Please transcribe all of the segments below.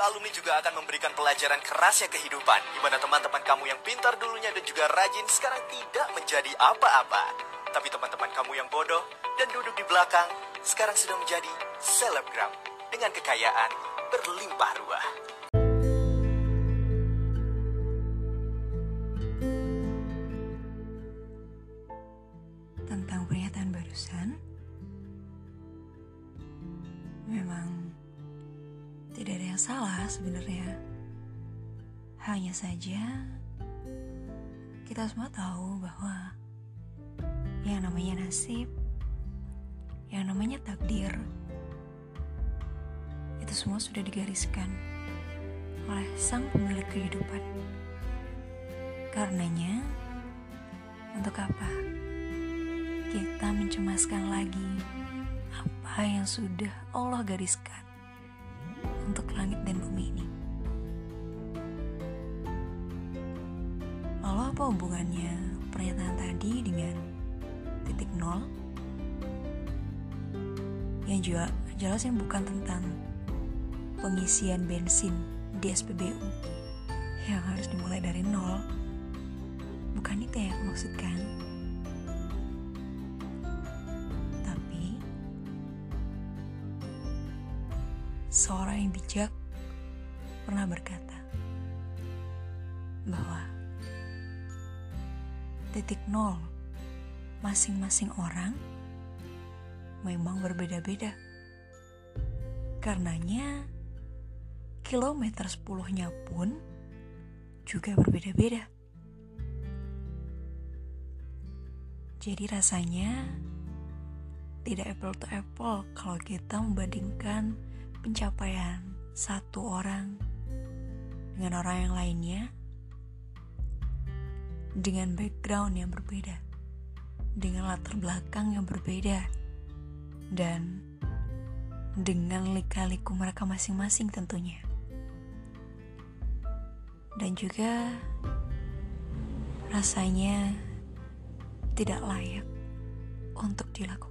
alumni juga akan memberikan pelajaran kerasnya kehidupan. Di mana teman-teman kamu yang pintar dulunya dan juga rajin sekarang tidak menjadi apa-apa. Tapi teman-teman kamu yang bodoh dan duduk di belakang sekarang sudah menjadi selebgram dengan kekayaan berlimpah ruah. Tidak ada yang salah sebenarnya. Hanya saja kita semua tahu bahwa yang namanya nasib, yang namanya takdir, itu semua sudah digariskan oleh sang pemilik kehidupan. Karenanya, untuk apa kita mencemaskan lagi apa yang sudah Allah gariskan untuk langit dan bumi ini? Lalu apa hubungannya pernyataan tadi dengan titik nol? Yang juga jelas yang bukan tentang pengisian bensin di SPBU yang harus dimulai dari nol. Bukan itu aku maksudkan. Seorang yang bijak pernah berkata bahwa titik nol masing-masing orang memang berbeda-beda. Karenanya kilometer sepuluhnya pun juga berbeda-beda. Jadi rasanya tidak apple to apple kalau kita membandingkan pencapaian satu orang dengan orang yang lainnya dengan background yang berbeda, dengan latar belakang yang berbeda, dan dengan lika-liku mereka masing-masing tentunya. Dan juga rasanya tidak layak untuk dilakukan.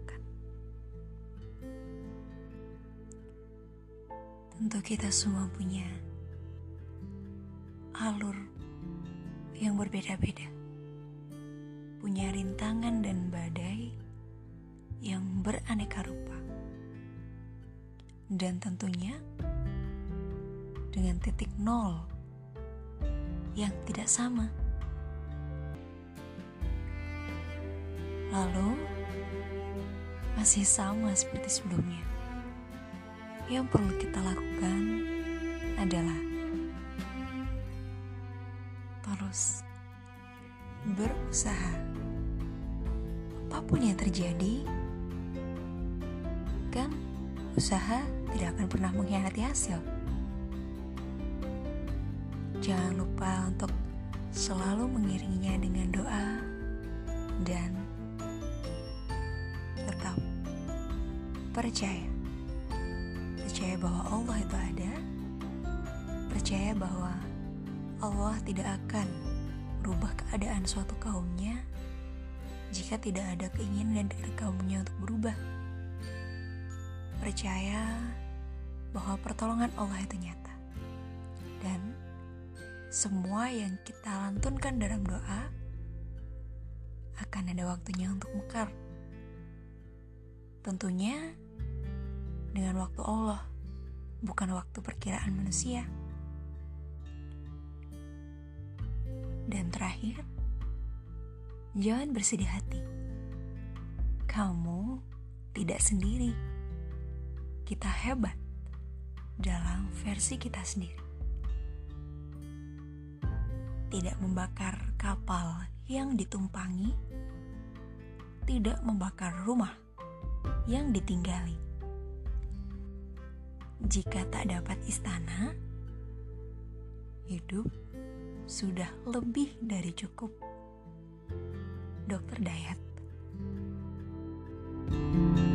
Tentu kita semua punya alur yang berbeda-beda. Punya rintangan dan badai yang beraneka rupa. Dan tentunya dengan titik nol yang tidak sama. Lalu masih sama seperti sebelumnya. Yang perlu kita lakukan adalah terus berusaha. Apa pun yang terjadi, kan usaha tidak akan pernah mengkhianati hasil. Jangan lupa untuk selalu mengiringinya dengan doa dan tetap percaya. Percaya bahwa Allah itu ada. Percaya bahwa Allah tidak akan merubah keadaan suatu kaumnya jika tidak ada keinginan dari kaumnya untuk berubah. Percaya bahwa pertolongan Allah itu nyata. Dan semua yang kita lantunkan dalam doa akan ada waktunya untuk mekar. Tentunya dengan waktu Allah, bukan waktu perkiraan manusia. Dan terakhir, jangan bersedih hati. Kamu tidak sendiri. Kita hebat dalam versi kita sendiri. Tidak membakar kapal yang ditumpangi, tidak membakar rumah yang ditinggali. Jika tak dapat istana, hidup sudah lebih dari cukup. Dokter Dayat. thank you